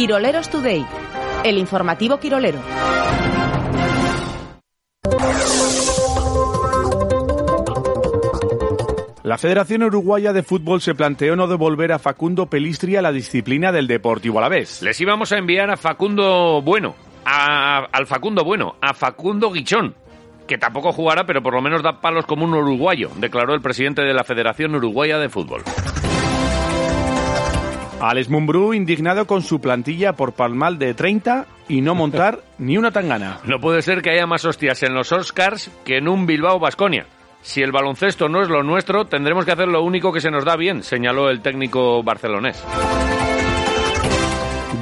Quiroleros Today, el informativo Quirolero. La Federación Uruguaya de Fútbol se planteó no devolver a Facundo Pelistri a la disciplina del Deportivo Alavés. Les íbamos a enviar a Facundo Bueno, a- al Facundo Bueno, a Facundo Guichón, que tampoco jugará, pero por lo menos da palos como un uruguayo, declaró el presidente de la Federación Uruguaya de Fútbol. Alex Mumbrú indignado con su plantilla por palmal de 30 y no montar ni una tangana. No puede ser que haya más hostias en los Oscars que en un Bilbao Basconia. Si el baloncesto no es lo nuestro, tendremos que hacer lo único que se nos da bien, señaló el técnico barcelonés.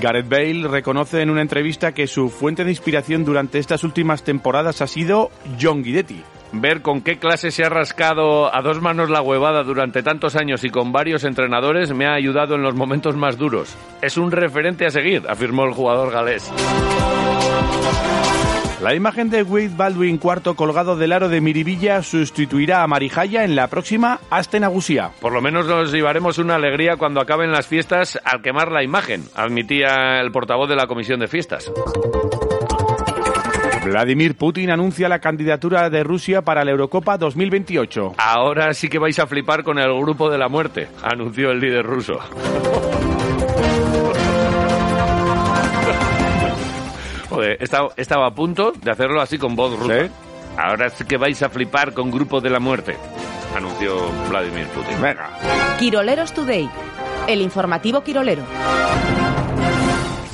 Gareth Bale reconoce en una entrevista que su fuente de inspiración durante estas últimas temporadas ha sido John Guidetti. Ver con qué clase se ha rascado a dos manos la huevada durante tantos años y con varios entrenadores me ha ayudado en los momentos más duros. Es un referente a seguir, afirmó el jugador galés. La imagen de Wade Baldwin cuarto colgado del aro de Miribilla sustituirá a Marijaya en la próxima Asten Agusía. Por lo menos nos llevaremos una alegría cuando acaben las fiestas al quemar la imagen, admitía el portavoz de la Comisión de Fiestas. Vladimir Putin anuncia la candidatura de Rusia para la Eurocopa 2028. Ahora sí que vais a flipar con el grupo de la muerte, anunció el líder ruso. Joder, estaba, estaba a punto de hacerlo así con voz rusa. ¿Sí? Ahora sí que vais a flipar con grupo de la muerte, anunció Vladimir Putin. Venga. Quiroleros Today, el informativo Quirolero.